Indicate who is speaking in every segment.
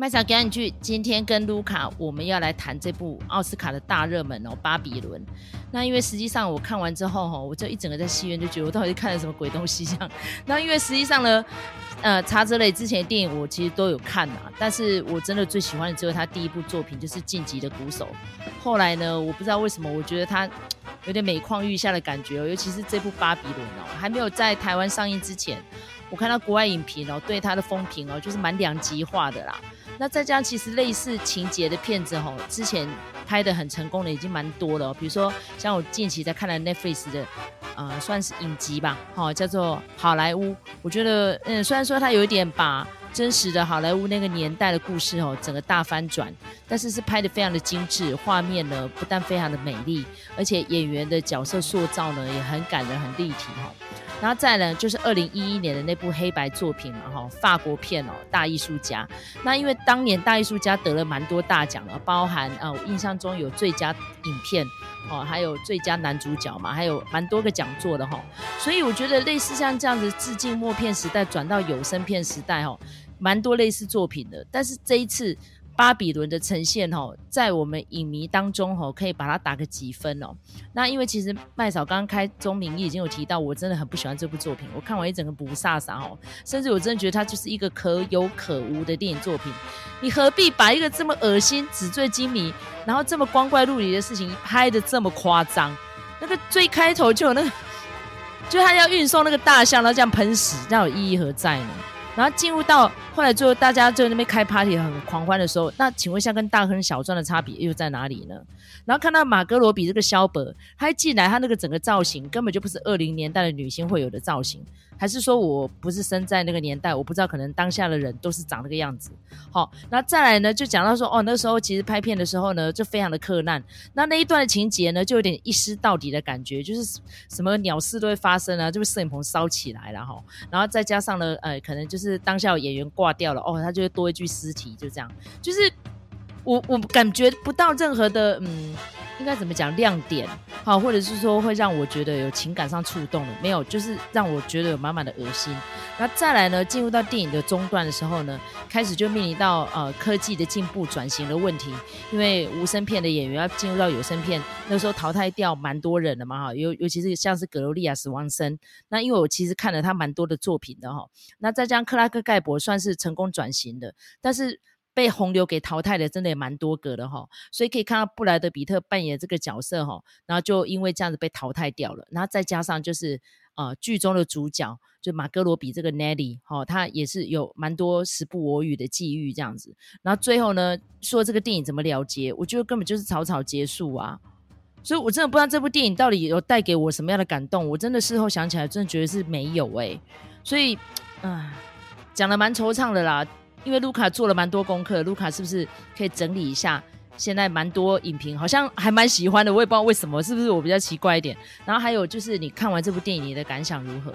Speaker 1: 麦嫂，赶紧去！今天跟卢卡，我们要来谈这部奥斯卡的大热门哦，《巴比伦》。那因为实际上我看完之后哈，我就一整个在戏院就觉得我到底看了什么鬼东西这样。那因为实际上呢，呃，查泽雷之前的电影我其实都有看啊，但是我真的最喜欢的只有他第一部作品就是《晋级的鼓手》。后来呢，我不知道为什么，我觉得他有点每况愈下的感觉哦，尤其是这部《巴比伦》哦，还没有在台湾上映之前，我看到国外影评哦，对他的风评哦，就是蛮两极化的啦。那再加上其实类似情节的片子吼，之前拍的很成功的已经蛮多了。比如说像我近期在看的 Netflix 的，呃，算是影集吧，哈，叫做《好莱坞》。我觉得，嗯，虽然说它有一点把真实的好莱坞那个年代的故事哦，整个大翻转，但是是拍得非常的精致，画面呢不但非常的美丽，而且演员的角色塑造呢也很感人、很立体哈。然后再呢，就是二零一一年的那部黑白作品嘛，哈，法国片哦，《大艺术家》。那因为当年《大艺术家》得了蛮多大奖了，包含啊，我印象中有最佳影片哦，还有最佳男主角嘛，还有蛮多个讲座的哈。所以我觉得类似像这样子致敬默片时代转到有声片时代哈，蛮多类似作品的。但是这一次。巴比伦的呈现哦，在我们影迷当中哦，可以把它打个几分哦。那因为其实麦嫂刚刚开宗明义已经有提到，我真的很不喜欢这部作品。我看完一整个不飒飒哦，甚至我真的觉得它就是一个可有可无的电影作品。你何必把一个这么恶心、纸醉金迷，然后这么光怪陆离的事情拍得这么夸张？那个最开头就有那个，就他要运送那个大象，然后这样喷屎，那有意义何在呢？然后进入到后来，最后大家就那边开 party 很狂欢的时候，那请问一下，跟大亨小传的差别又在哪里呢？然后看到马格罗比这个萧伯，他一进来，他那个整个造型根本就不是二零年代的女星会有的造型。还是说我不是生在那个年代，我不知道，可能当下的人都是长那个样子。好，那再来呢，就讲到说，哦，那时候其实拍片的时候呢，就非常的克难。那那一段的情节呢，就有点一尸到底的感觉，就是什么鸟事都会发生啊，就是摄影棚烧起来了哈。然后再加上呢，呃，可能就是是当下有演员挂掉了，哦，他就会多一具尸体，就这样。就是我我感觉不到任何的，嗯。应该怎么讲亮点，好，或者是说会让我觉得有情感上触动的，没有，就是让我觉得有满满的恶心。那再来呢，进入到电影的中段的时候呢，开始就面临到呃科技的进步转型的问题，因为无声片的演员要进入到有声片，那时候淘汰掉蛮多人的嘛哈，尤尤其是像是格罗利亚死亡森，那因为我其实看了他蛮多的作品的哈，那再加上克拉克盖博算是成功转型的，但是。被洪流给淘汰的真的也蛮多个的哈，所以可以看到布莱德彼特扮演这个角色哈，然后就因为这样子被淘汰掉了，然后再加上就是呃剧中的主角就马格罗比这个 Nelly 哈，他也是有蛮多时不我与的际遇这样子，然后最后呢说这个电影怎么了结，我觉得根本就是草草结束啊，所以我真的不知道这部电影到底有带给我什么样的感动，我真的事后想起来真的觉得是没有哎、所以啊讲得蛮惆怅的啦。因为卢卡做了蛮多功课，卢卡是不是可以整理一下？现在蛮多影评好像还蛮喜欢的，我也不知道为什么，是不是我比较奇怪一点？然后还有就是你看完这部电影，你的感想如何？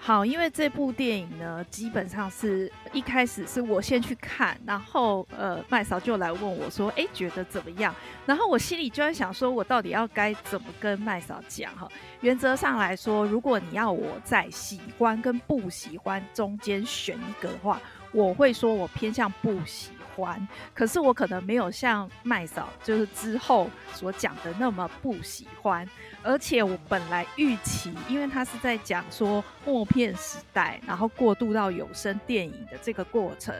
Speaker 2: 好，因为这部电影呢，基本上是一开始是我先去看，然后呃，麦嫂就来问我说：“哎，觉得怎么样？”然后我心里就在想，说我到底要该怎么跟麦嫂讲哈？原则上来说，如果你要我在喜欢跟不喜欢中间选一个的话，我会说，我偏向不喜欢，可是我可能没有像麦嫂就是之后所讲的那么不喜欢，而且我本来预期，因为他是在讲说默片时代，然后过渡到有声电影的这个过程，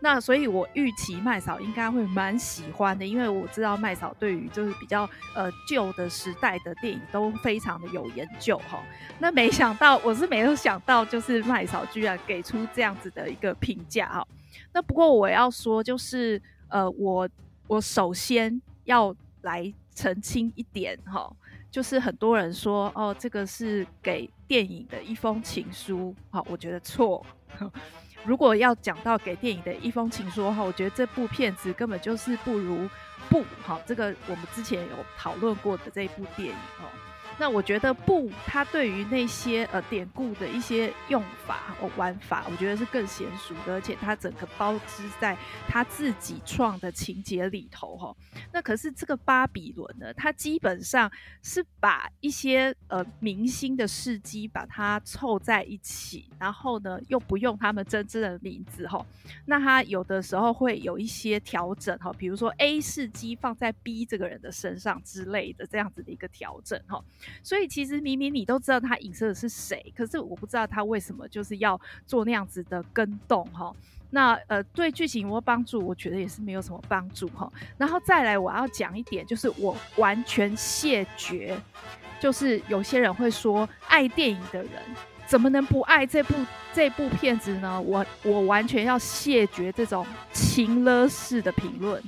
Speaker 2: 那所以我预期麦嫂应该会蛮喜欢的，因为我知道麦嫂对于就是比较呃旧的时代的电影都非常的有研究哈。那没想到，我是没有想到，就是麦嫂居然给出这样子的一个评价哈。那不过我要说，就是呃，我我首先要来澄清一点哈，就是很多人说哦，这个是给电影的一封情书，好，我觉得错。如果要讲到给电影的一封情书的话，我觉得这部片子根本就是不如不好。这个我们之前有讨论过的这一部电影哦。那我觉得不，他对于那些呃典故的一些用法哦玩法，我觉得是更娴熟的，而且他整个包织在他自己创的情节里头哈。那可是这个巴比伦呢，他基本上是把一些呃明星的事迹把它凑在一起，然后呢又不用他们真正的名字哈。那他有的时候会有一些调整哈，比如说 A 事迹放在 B 这个人的身上之类的这样子的一个调整哈。所以其实明明你都知道他影射的是谁，可是我不知道他为什么就是要做那样子的跟动哈。那呃对剧情有没有帮助？我觉得也是没有什么帮助哈。然后再来我要讲一点，就是我完全谢绝，就是有些人会说爱电影的人怎么能不爱这部这部片子呢？我我完全要谢绝这种情勒式的评论，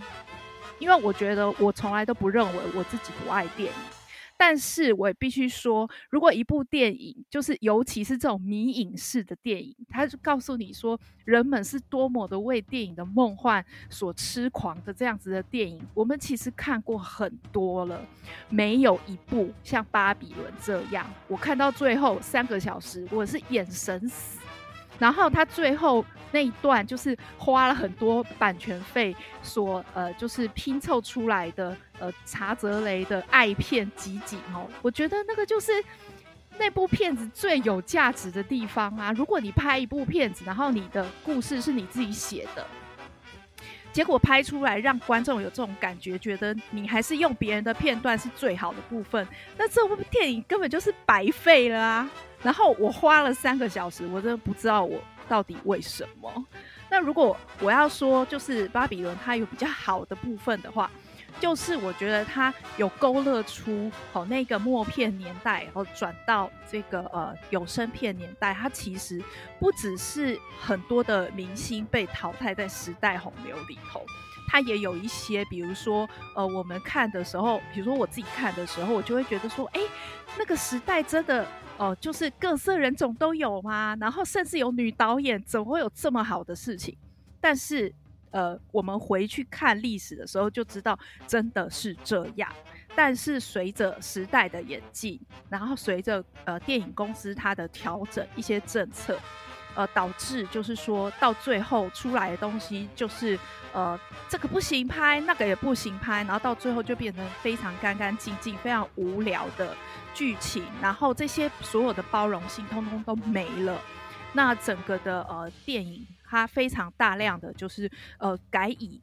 Speaker 2: 因为我觉得我从来都不认为我自己不爱电影。但是我也必须说，如果一部电影，就是尤其是这种迷影式的电影，它就告诉你说人们是多么的为电影的梦幻所痴狂的这样子的电影，我们其实看过很多了，没有一部像《巴比伦》这样，我看到最后三个小时，我是眼神死。然后他最后那一段就是花了很多版权费所呃，就是拼凑出来的呃查泽雷的爱片集锦哦，我觉得那个就是那部片子最有价值的地方啊！如果你拍一部片子，然后你的故事是你自己写的，结果拍出来让观众有这种感觉，觉得你还是用别人的片段是最好的部分，那这部电影根本就是白费了啊！然后我花了三个小时，我真的不知道我到底为什么。那如果我要说，就是巴比伦它有比较好的部分的话，就是我觉得它有勾勒出哦那个默片年代，然后转到这个呃有声片年代，它其实不只是很多的明星被淘汰在时代洪流里头，它也有一些，比如说呃我们看的时候，比如说我自己看的时候，我就会觉得说，哎，那个时代真的。哦，就是各色人种都有吗？然后甚至有女导演，怎么会有这么好的事情？但是，呃，我们回去看历史的时候就知道，真的是这样。但是随着时代的演进，然后随着呃电影公司它的调整一些政策。呃，导致就是说到最后出来的东西就是，呃，这个不行拍，那个也不行拍，然后到最后就变成非常干干净净、非常无聊的剧情，然后这些所有的包容性通通都没了。那整个的呃电影，它非常大量的就是呃改以。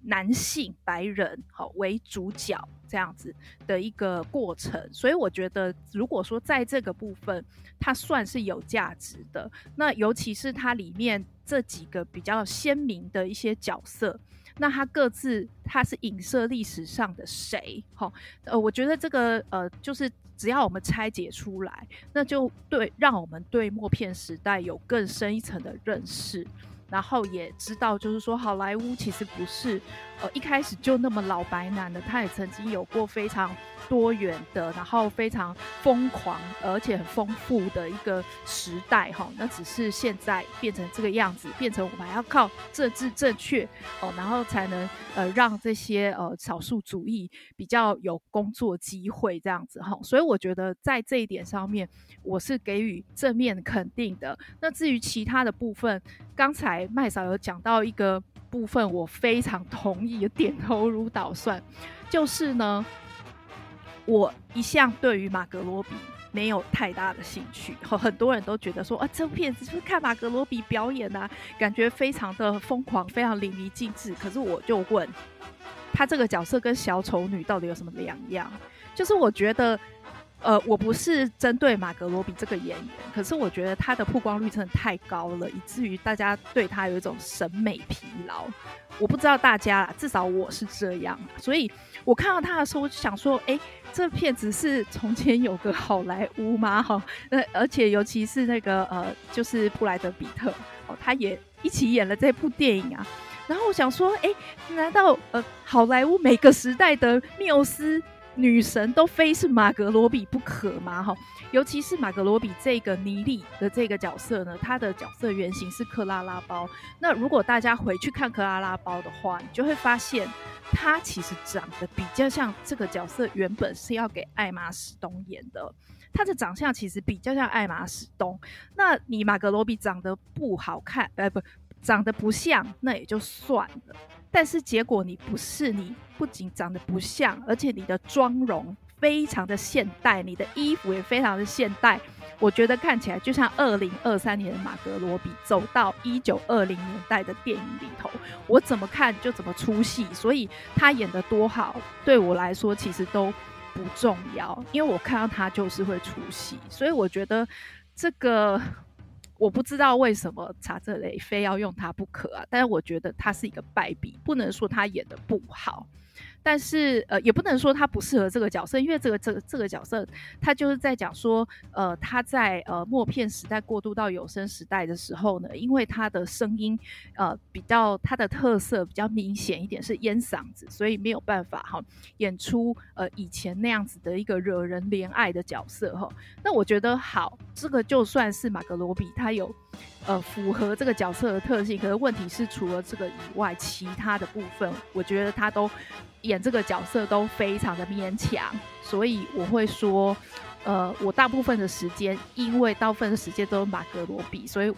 Speaker 2: 男性白人好为主角这样子的一个过程，所以我觉得，如果说在这个部分，它算是有价值的。那尤其是它里面这几个比较鲜明的一些角色，那它各自它是影射历史上的谁？好，呃，我觉得这个呃，就是只要我们拆解出来，那就对，让我们对默片时代有更深一层的认识。然后也知道，就是说，好莱坞其实不是，呃，一开始就那么老白男的，他也曾经有过非常多元的，然后非常疯狂而且很丰富的一个时代，哈。那只是现在变成这个样子，变成我们还要靠政治正确，哦，然后才能呃让这些呃少数族裔比较有工作机会这样子，哈。所以我觉得在这一点上面，我是给予正面肯定的。那至于其他的部分，刚才麦嫂有讲到一个部分，我非常同意，点头如捣蒜，就是呢，我一向对于马格罗比没有太大的兴趣。很多人都觉得说，啊，这部片子就是看马格罗比表演啊，感觉非常的疯狂，非常淋漓尽致。可是我就问，他这个角色跟小丑女到底有什么两样？就是我觉得。呃，我不是针对马格罗比这个演员，可是我觉得他的曝光率真的太高了，以至于大家对他有一种审美疲劳。我不知道大家，至少我是这样。所以我看到他的时候，我就想说，哎，这片子是从前有个好莱坞吗？哈，那而且尤其是那个呃，就是布莱德彼特哦，他也一起演了这部电影啊。然后我想说，哎，难道呃，好莱坞每个时代的缪斯？女神都非是马格罗比不可吗？哈，尤其是马格罗比这个妮莉的这个角色呢，她的角色原型是克拉拉包。那如果大家回去看克拉拉包的话，你就会发现她其实长得比较像这个角色原本是要给艾玛史东演的。她的长相其实比较像艾玛史东。那你马格罗比长得不好看，呃不。长得不像，那也就算了。但是结果你不是，你不仅长得不像，而且你的妆容非常的现代，你的衣服也非常的现代。我觉得看起来就像二零二三年的马格罗比走到一九二零年代的电影里头，我怎么看就怎么出戏。所以他演得多好，对我来说其实都不重要，因为我看到他就是会出戏。所以我觉得这个。我不知道为什么查泽雷非要用他不可啊，但是我觉得他是一个败笔，不能说他演的不好。但是，呃，也不能说他不适合这个角色，因为这个这个这个角色，他就是在讲说，呃，他在呃默片时代过渡到有声时代的时候呢，因为他的声音，呃，比较他的特色比较明显一点是烟嗓子，所以没有办法哈演出呃以前那样子的一个惹人怜爱的角色哈。那我觉得好，这个就算是马格罗比，他有。呃，符合这个角色的特性，可是问题是，除了这个以外，其他的部分，我觉得他都演这个角色都非常的勉强，所以我会说，呃，我大部分的时间，因为大部分的时间都是马格罗比，所以我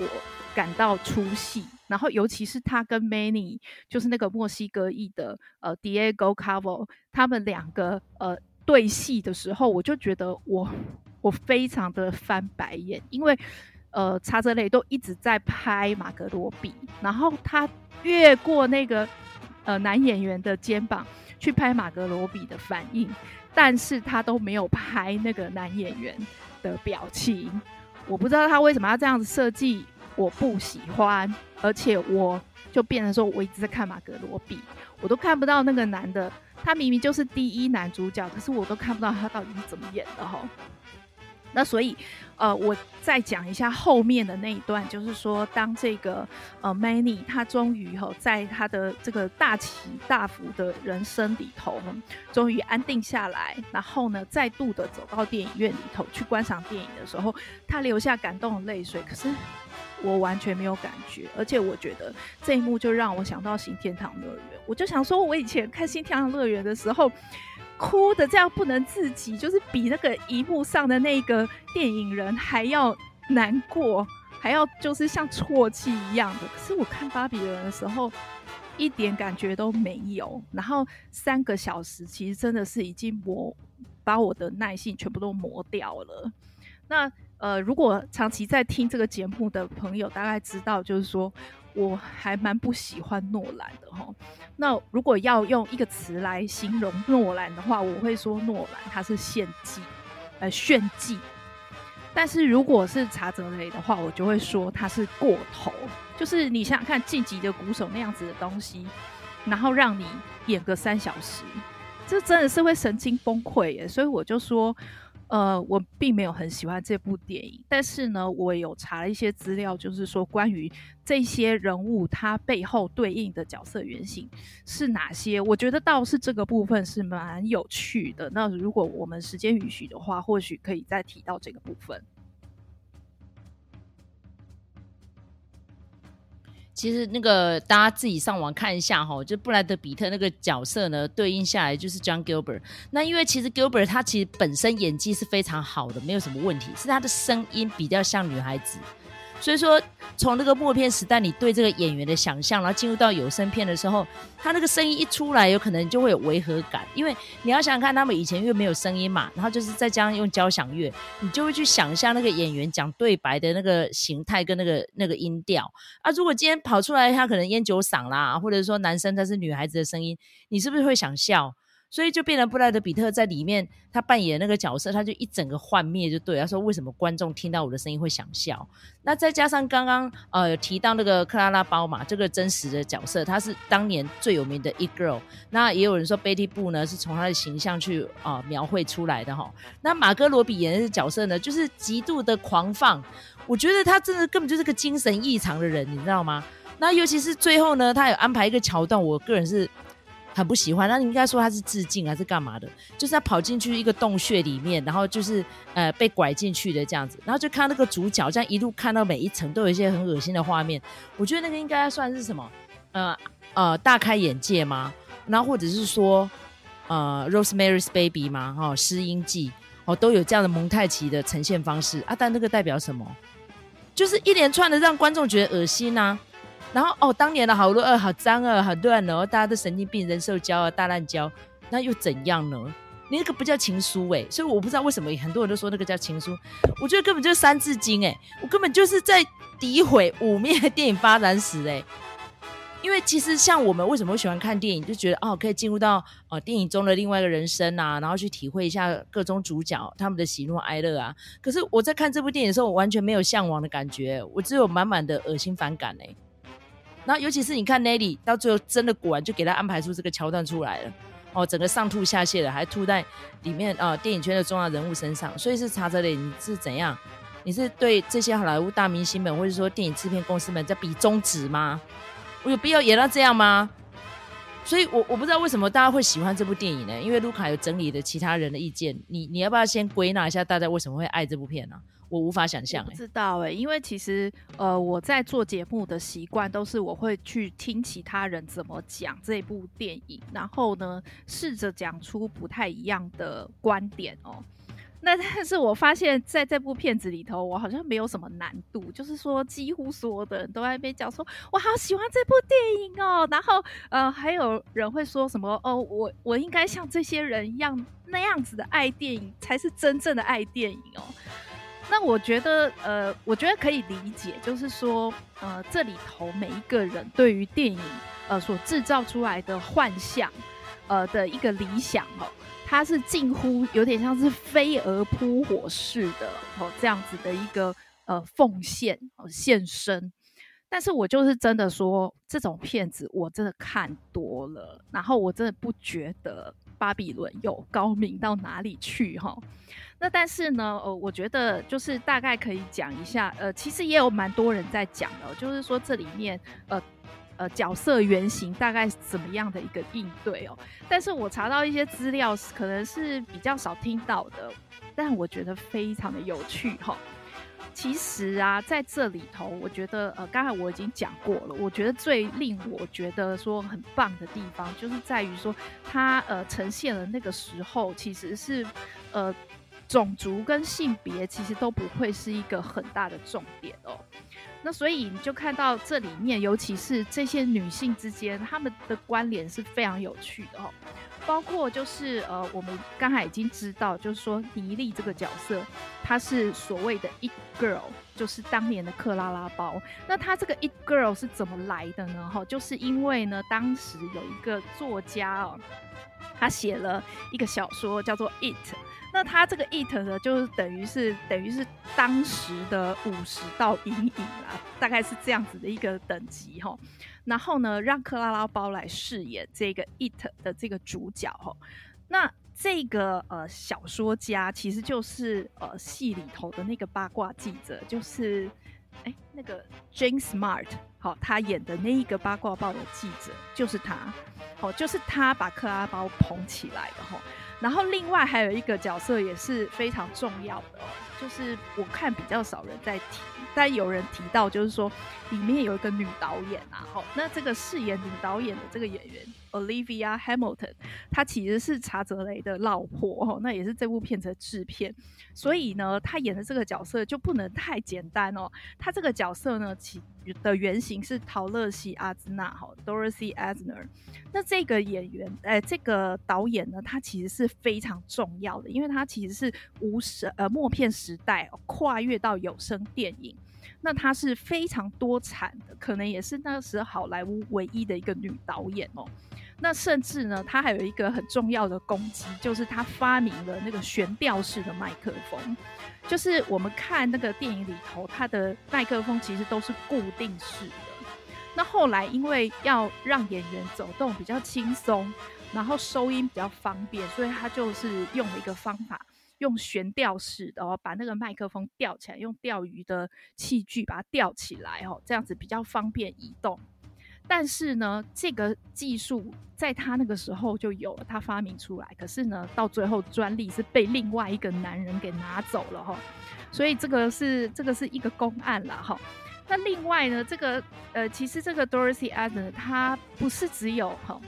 Speaker 2: 感到出戏。然后，尤其是他跟 Many，就是那个墨西哥裔的呃 Diego Calvo，他们两个呃对戏的时候，我就觉得我我非常的翻白眼，因为。呃，查泽雷都一直在拍玛格罗比，然后他越过那个呃男演员的肩膀去拍马格罗比的反应，但是他都没有拍那个男演员的表情。我不知道他为什么要这样子设计，我不喜欢，而且我就变成说我一直在看马格罗比，我都看不到那个男的，他明明就是第一男主角，可是我都看不到他到底是怎么演的齁。那所以，呃，我再讲一下后面的那一段，就是说，当这个呃 Manny 他终于哈、哦，在他的这个大起大伏的人生里头，终于安定下来，然后呢，再度的走到电影院里头去观赏电影的时候，他流下感动的泪水。可是我完全没有感觉，而且我觉得这一幕就让我想到新天堂乐园。我就想说，我以前看新天堂乐园的时候。哭的这样不能自己，就是比那个荧幕上的那个电影人还要难过，还要就是像啜泣一样的。可是我看芭比人的时候，一点感觉都没有。然后三个小时其实真的是已经磨把我的耐性全部都磨掉了。那呃，如果长期在听这个节目的朋友，大概知道就是说。我还蛮不喜欢诺兰的哈。那如果要用一个词来形容诺兰的话，我会说诺兰他是献祭，呃炫技。但是如果是查泽雷的话，我就会说他是过头。就是你想想看，晋级的鼓手那样子的东西，然后让你演个三小时，这真的是会神经崩溃耶。所以我就说。呃，我并没有很喜欢这部电影，但是呢，我有查了一些资料，就是说关于这些人物他背后对应的角色原型是哪些，我觉得倒是这个部分是蛮有趣的。那如果我们时间允许的话，或许可以再提到这个部分。
Speaker 1: 其实那个大家自己上网看一下哈，就布莱德比特那个角色呢，对应下来就是 John Gilbert。那因为其实 Gilbert 他其实本身演技是非常好的，没有什么问题，是他的声音比较像女孩子。所以说，从那个默片时代，你对这个演员的想象，然后进入到有声片的时候，他那个声音一出来，有可能就会有违和感，因为你要想想看，他们以前因为没有声音嘛，然后就是再加上用交响乐，你就会去想象那个演员讲对白的那个形态跟那个那个音调啊。如果今天跑出来，他可能烟酒嗓啦，或者说男生他是女孩子的声音，你是不是会想笑？所以就变成布莱德彼特在里面，他扮演那个角色，他就一整个幻灭，就对他说：“为什么观众听到我的声音会想笑？”那再加上刚刚呃有提到那个克拉拉包嘛，这个真实的角色，他是当年最有名的 It Girl。那也有人说 Betty Boo 呢是从他的形象去啊、呃、描绘出来的哈。那马格罗比演的角色呢，就是极度的狂放，我觉得他真的根本就是个精神异常的人，你知道吗？那尤其是最后呢，他有安排一个桥段，我个人是。很不喜欢。那你应该说他是致敬还是干嘛的？就是他跑进去一个洞穴里面，然后就是呃被拐进去的这样子，然后就看那个主角这样一路看到每一层都有一些很恶心的画面。我觉得那个应该算是什么？呃呃，大开眼界吗？然后或者是说呃，Rosemary's Baby 吗？哈、哦，失音记哦，都有这样的蒙太奇的呈现方式啊。但那个代表什么？就是一连串的让观众觉得恶心呐、然后哦，当年的好乱、好脏啊、好乱哦，大家都神经病、人兽交啊、大烂交，那又怎样呢？你那个不叫情书哎、所以我不知道为什么很多人都说那个叫情书，我觉得根本就是三字经哎、我根本就是在诋毁、污蔑电影发展史哎、因为其实像我们为什么会喜欢看电影，就觉得哦可以进入到哦电影中的另外一个人生啊，然后去体会一下各种主角他们的喜怒哀乐啊。可是我在看这部电影的时候，我完全没有向往的感觉，我只有满满的恶心反感哎、然后，尤其是你看 Nelly 到最后真的果然就给他安排出这个桥段出来了，哦，整个上吐下泻的，还吐在里面啊、呃，电影圈的重要人物身上。所以是查泽雷，你是怎样？你是对这些好莱坞大明星们，或者说电影制片公司们在比中指吗？我有必要演到这样吗？所以我我不知道为什么大家会喜欢这部电影呢？因为卢卡有整理的其他人的意见，你你要不要先归纳一下大家为什么会爱这部片呢、我无法想象、
Speaker 2: 知道哎、欸，因为其实呃，我在做节目的习惯都是我会去听其他人怎么讲这部电影，然后呢，试着讲出不太一样的观点哦。那但是我发现在这部片子里头，我好像没有什么难度，就是说几乎所有的人都在那边讲说，我好喜欢这部电影哦。然后呃，还有人会说什么哦，我我应该像这些人一样那样子的爱电影，才是真正的爱电影哦。那我觉得，呃，我觉得可以理解，就是说，呃，这里头每一个人对于电影，呃，所制造出来的幻象，呃的一个理想哦，它是近乎有点像是飞蛾扑火似的哦，这样子的一个呃奉献哦献身。但是我就是真的说，这种片子我真的看多了，然后我真的不觉得巴比伦有高明到哪里去哈。那但是呢，呃，我觉得就是大概可以讲一下，呃，其实也有蛮多人在讲的，就是说这里面，呃，呃，角色原型大概怎么样的一个应对哦。但是我查到一些资料，可能是比较少听到的，但我觉得非常的有趣哈。其实啊，在这里头，我觉得，呃，刚才我已经讲过了，我觉得最令我觉得说很棒的地方，就是在于说它，呃，呈现了那个时候其实是，呃。种族跟性别其实都不会是一个很大的重点哦。那所以你就看到这里面，尤其是这些女性之间，她们的关联是非常有趣的哦。包括就是呃，我们刚才已经知道，就是说妮莉这个角色，她是所谓的 It Girl，就是当年的克拉拉包。那她这个 It Girl 是怎么来的呢？哈，就是因为呢，当时有一个作家哦，他写了一个小说叫做 It。那他这个 it 呢，就是等于是等于是当时的五十道阴影啦，大概是这样子的一个等级哈。然后呢，让克拉拉包来饰演这个 it 的这个主角哈。那这个呃小说家其实就是呃戏里头的那个八卦记者，就是哎那个 Jane Smart 好，他演的那一个八卦报的记者就是他，好，就是他把克拉包捧起来的哈。然后另外还有一个角色也是非常重要的哦，就是我看比较少人在提，但有人提到，就是说里面有一个女导演啊，好，那这个饰演女导演的这个演员 Olivia Hamilton，她其实是查泽雷的老婆哦，那也是这部片子的制片，所以呢，她演的这个角色就不能太简单哦，她这个角色呢，其的原型是陶乐西阿兹纳哈 Dorothy Asner。那这个演员，呃，这个导演呢，他其实是非常重要的，因为他其实是无声呃默片时代跨越到有声电影，那他是非常多产的，可能也是那时好莱坞唯一的一个女导演哦。那甚至呢，他还有一个很重要的功绩，就是他发明了那个悬吊式的麦克风，就是我们看那个电影里头，他的麦克风其实都是固定式的。那后来因为要让演员走动比较轻松，然后收音比较方便，所以他就是用了一个方法，用悬吊式的哦，把那个麦克风吊起来，用钓鱼的器具把它吊起来哦，这样子比较方便移动。但是呢，这个技术在他那个时候就有了，他发明出来。可是呢，到最后专利是被另外一个男人给拿走了哈。所以这个是这个是一个公案了哈。那另外呢，这个呃，其实这个 Dorothy Adler 他不是只有哈。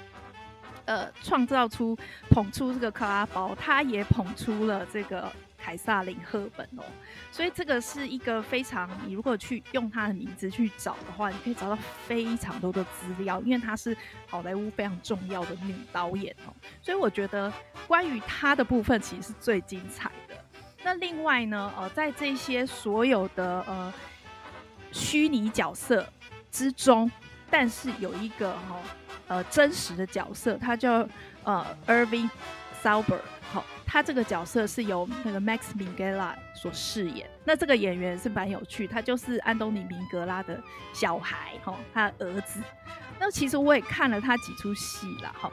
Speaker 2: 呃，创造出捧出这个克拉包，他也捧出了这个凯萨琳·赫本哦，所以这个是一个非常，你如果去用他的名字去找的话，你可以找到非常多的资料，因为她是好莱坞非常重要的女导演哦，所以我觉得关于她的部分其实是最精彩的。那另外呢，呃，在这些所有的呃虚拟角色之中，但是有一个哈。哦呃，真实的角色，他叫呃 Irving Thalberg，好，他这个角色是由那个 Max Minghella 所饰演。那这个演员是蛮有趣，他就是安东尼明格拉的小孩，哈，他的儿子。那其实我也看了他几出戏了，哈，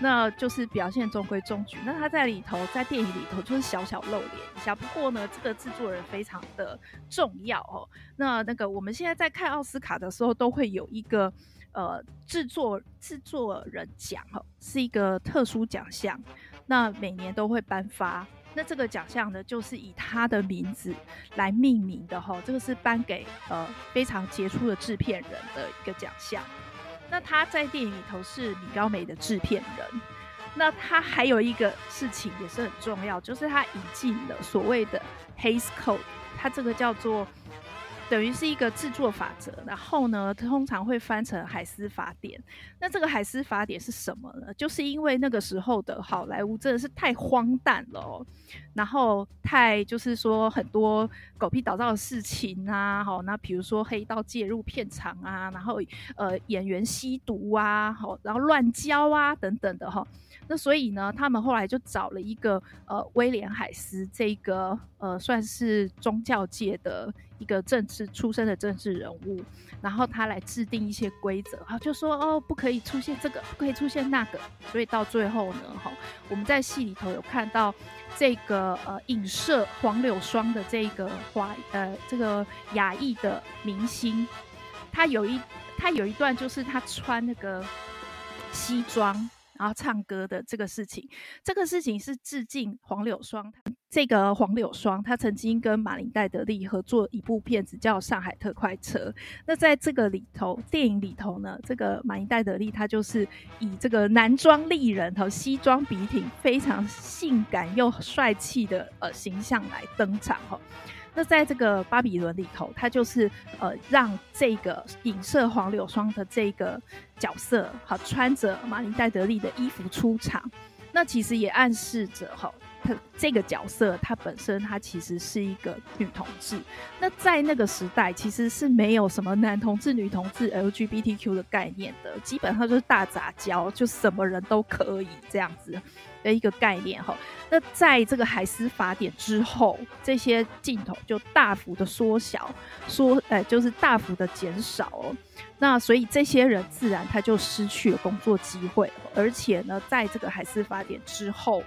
Speaker 2: 那就是表现中规中矩。那他在里头，在电影里头就是小小露脸一下。不过呢，这个制作人非常的重要哦。那那个我们现在在看奥斯卡的时候，都会有一个。呃，制作制作人奖哈是一个特殊奖项，那每年都会颁发。那这个奖项呢，就是以他的名字来命名的哈。这个是颁给呃非常杰出的制片人的一个奖项。那他在电影里头是米高梅的制片人。那他还有一个事情也是很重要，就是他引进了所谓的 Hays Code，他这个叫做。等于是一个制作法则，然后呢，通常会翻成海斯法典。那这个海斯法典是什么呢？就是因为那个时候的好莱坞真的是太荒诞了哦，然后太就是说很多狗屁倒灶的事情啊，好，那比如说黑道介入片场啊，然后呃演员吸毒啊，好，然后乱交啊等等的哈。那所以呢，他们后来就找了一个呃威廉海斯这个呃算是宗教界的一个政治出身的政治人物，然后他来制定一些规则，哈，就说哦不可以出现这个，不可以出现那个，所以到最后呢，哈，我们在戏里头有看到这个呃影射黄柳霜的这个华呃这个亚裔的明星，他有一他有一段就是他穿那个西装。然后唱歌的这个事情，这个事情是致敬黄柳霜。这个黄柳霜，他曾经跟马林戴德利合作一部片子叫《上海特快车》。那在这个里头，电影里头呢，这个马林戴德利他就是以这个男装丽人和西装笔挺、非常性感又帅气的呃形象来登场哈。那在这个巴比伦里头，他就是呃让这个影射黄柳霜的这个角色，好穿着马林戴德利的衣服出场。那其实也暗示着哈，他这个角色他本身他其实是一个女同志。那在那个时代，其实是没有什么男同志、女同志、LGBTQ 的概念的，基本上就是大杂交，就什么人都可以这样子。的一个概念哈，那在这个海思法典之后，这些镜头就大幅的缩小，缩呃就是大幅的减少哦。那所以这些人自然他就失去了工作机会，而且呢，在这个海事法典之后，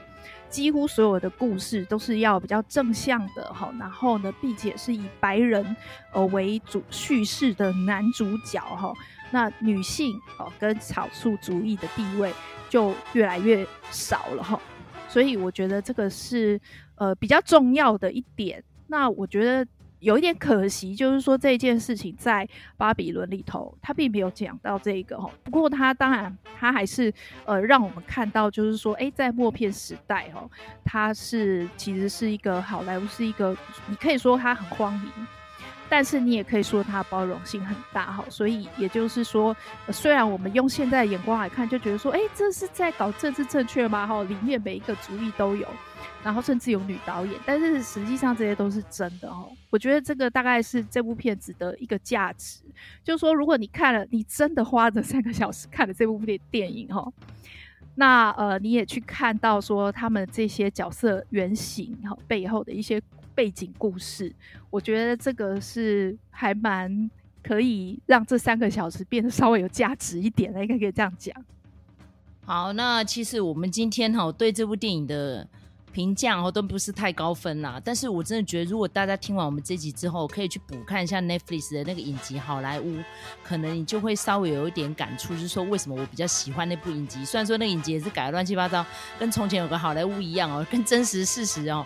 Speaker 2: 几乎所有的故事都是要比较正向的哈，然后呢，并且是以白人呃为主叙事的男主角哈，那女性哦跟少数族裔的地位。就越来越少了哈，所以我觉得这个是呃比较重要的一点。那我觉得有一点可惜，就是说这件事情在巴比伦里头，他并没有讲到这个哈。不过他当然他还是呃让我们看到，就是说诶，在默片时代哦，他是其实是一个好莱坞是一个，你可以说他很荒淫。但是你也可以说它包容性很大哈，所以也就是说，虽然我们用现在的眼光来看，就觉得说，哎，这是在搞政治正确吗？哈，里面每一个族裔都有，然后甚至有女导演，但是实际上这些都是真的哈。我觉得这个大概是这部片子的一个价值，就是说，如果你看了，你真的花了三个小时看了这部电电影哈，那呃，你也去看到说他们这些角色原型哈背后的一些。背景故事，我觉得这个是还蛮可以让这三个小时变得稍微有价值一点的，应该可以这样讲。
Speaker 1: 好，那其实我们今天哈对这部电影的评价哦都不是太高分啦。但是我真的觉得，如果大家听完我们这集之后，可以去补看一下 Netflix 的那个影集《好莱坞》，可能你就会稍微有一点感触，就是说为什么我比较喜欢那部影集。虽然说那个影集也是改的乱七八糟，跟从前有个好莱坞一样哦，跟真实事实哦。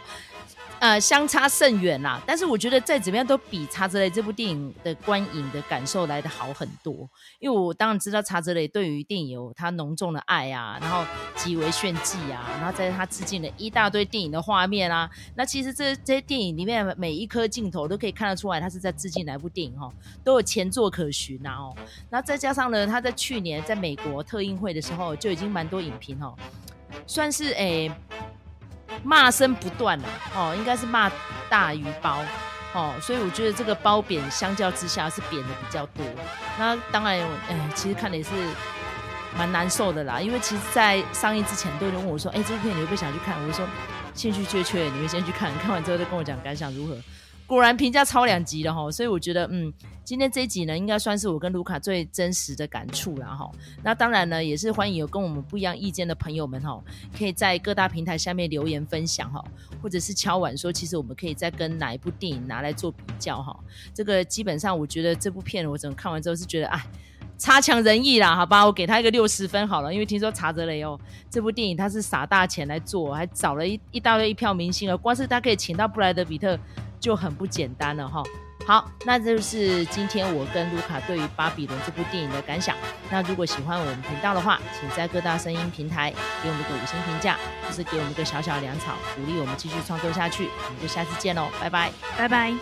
Speaker 1: 呃，相差甚远啦，但是我觉得再怎么样都比《查泽雷》这部电影的观影的感受来得好很多。因为我当然知道查泽雷对于电影有他浓重的爱啊，然后极为炫技啊，然后在他致敬了一大堆电影的画面啊。那其实这这些电影里面每一颗镜头都可以看得出来，他是在致敬哪部电影哈，都有前作可循啊哦。那再加上呢，他在去年在美国特映会的时候就已经蛮多影评哦，算是诶。骂声不断了哦，应该是骂大于褒哦，所以我觉得这个褒贬相较之下是贬的比较多。那当然，哎，其实看的也是蛮难受的啦，因为其实，在上映之前，都有人问我说：“哎，这部片你会不会想去看？”我说：“兴趣缺缺，你们先去看看完之后再跟我讲感想如何。”果然评价超两级的哈，所以我觉得嗯，今天这一集呢，应该算是我跟卢卡最真实的感触了哈。那当然呢，也是欢迎有跟我们不一样意见的朋友们哈，可以在各大平台下面留言分享哈，或者是敲碗说，其实我们可以再跟哪一部电影拿来做比较哈。这个基本上我觉得这部片我整个看完之后是觉得哎，差强人意啦，好吧，我给他一个六十分好了，因为听说查德雷哦，这部电影他是撒大钱来做，还找了一一大堆一票明星啊，光是他可以请到布莱德彼特。就很不简单了哈。好，那这就是今天我跟卢卡对于《巴比伦》这部电影的感想。那如果喜欢我们频道的话，请在各大声音平台给我们个五星评价，就是给我们个小小粮草，鼓励我们继续创作下去。我们就下次见喽，拜拜，
Speaker 2: 拜拜。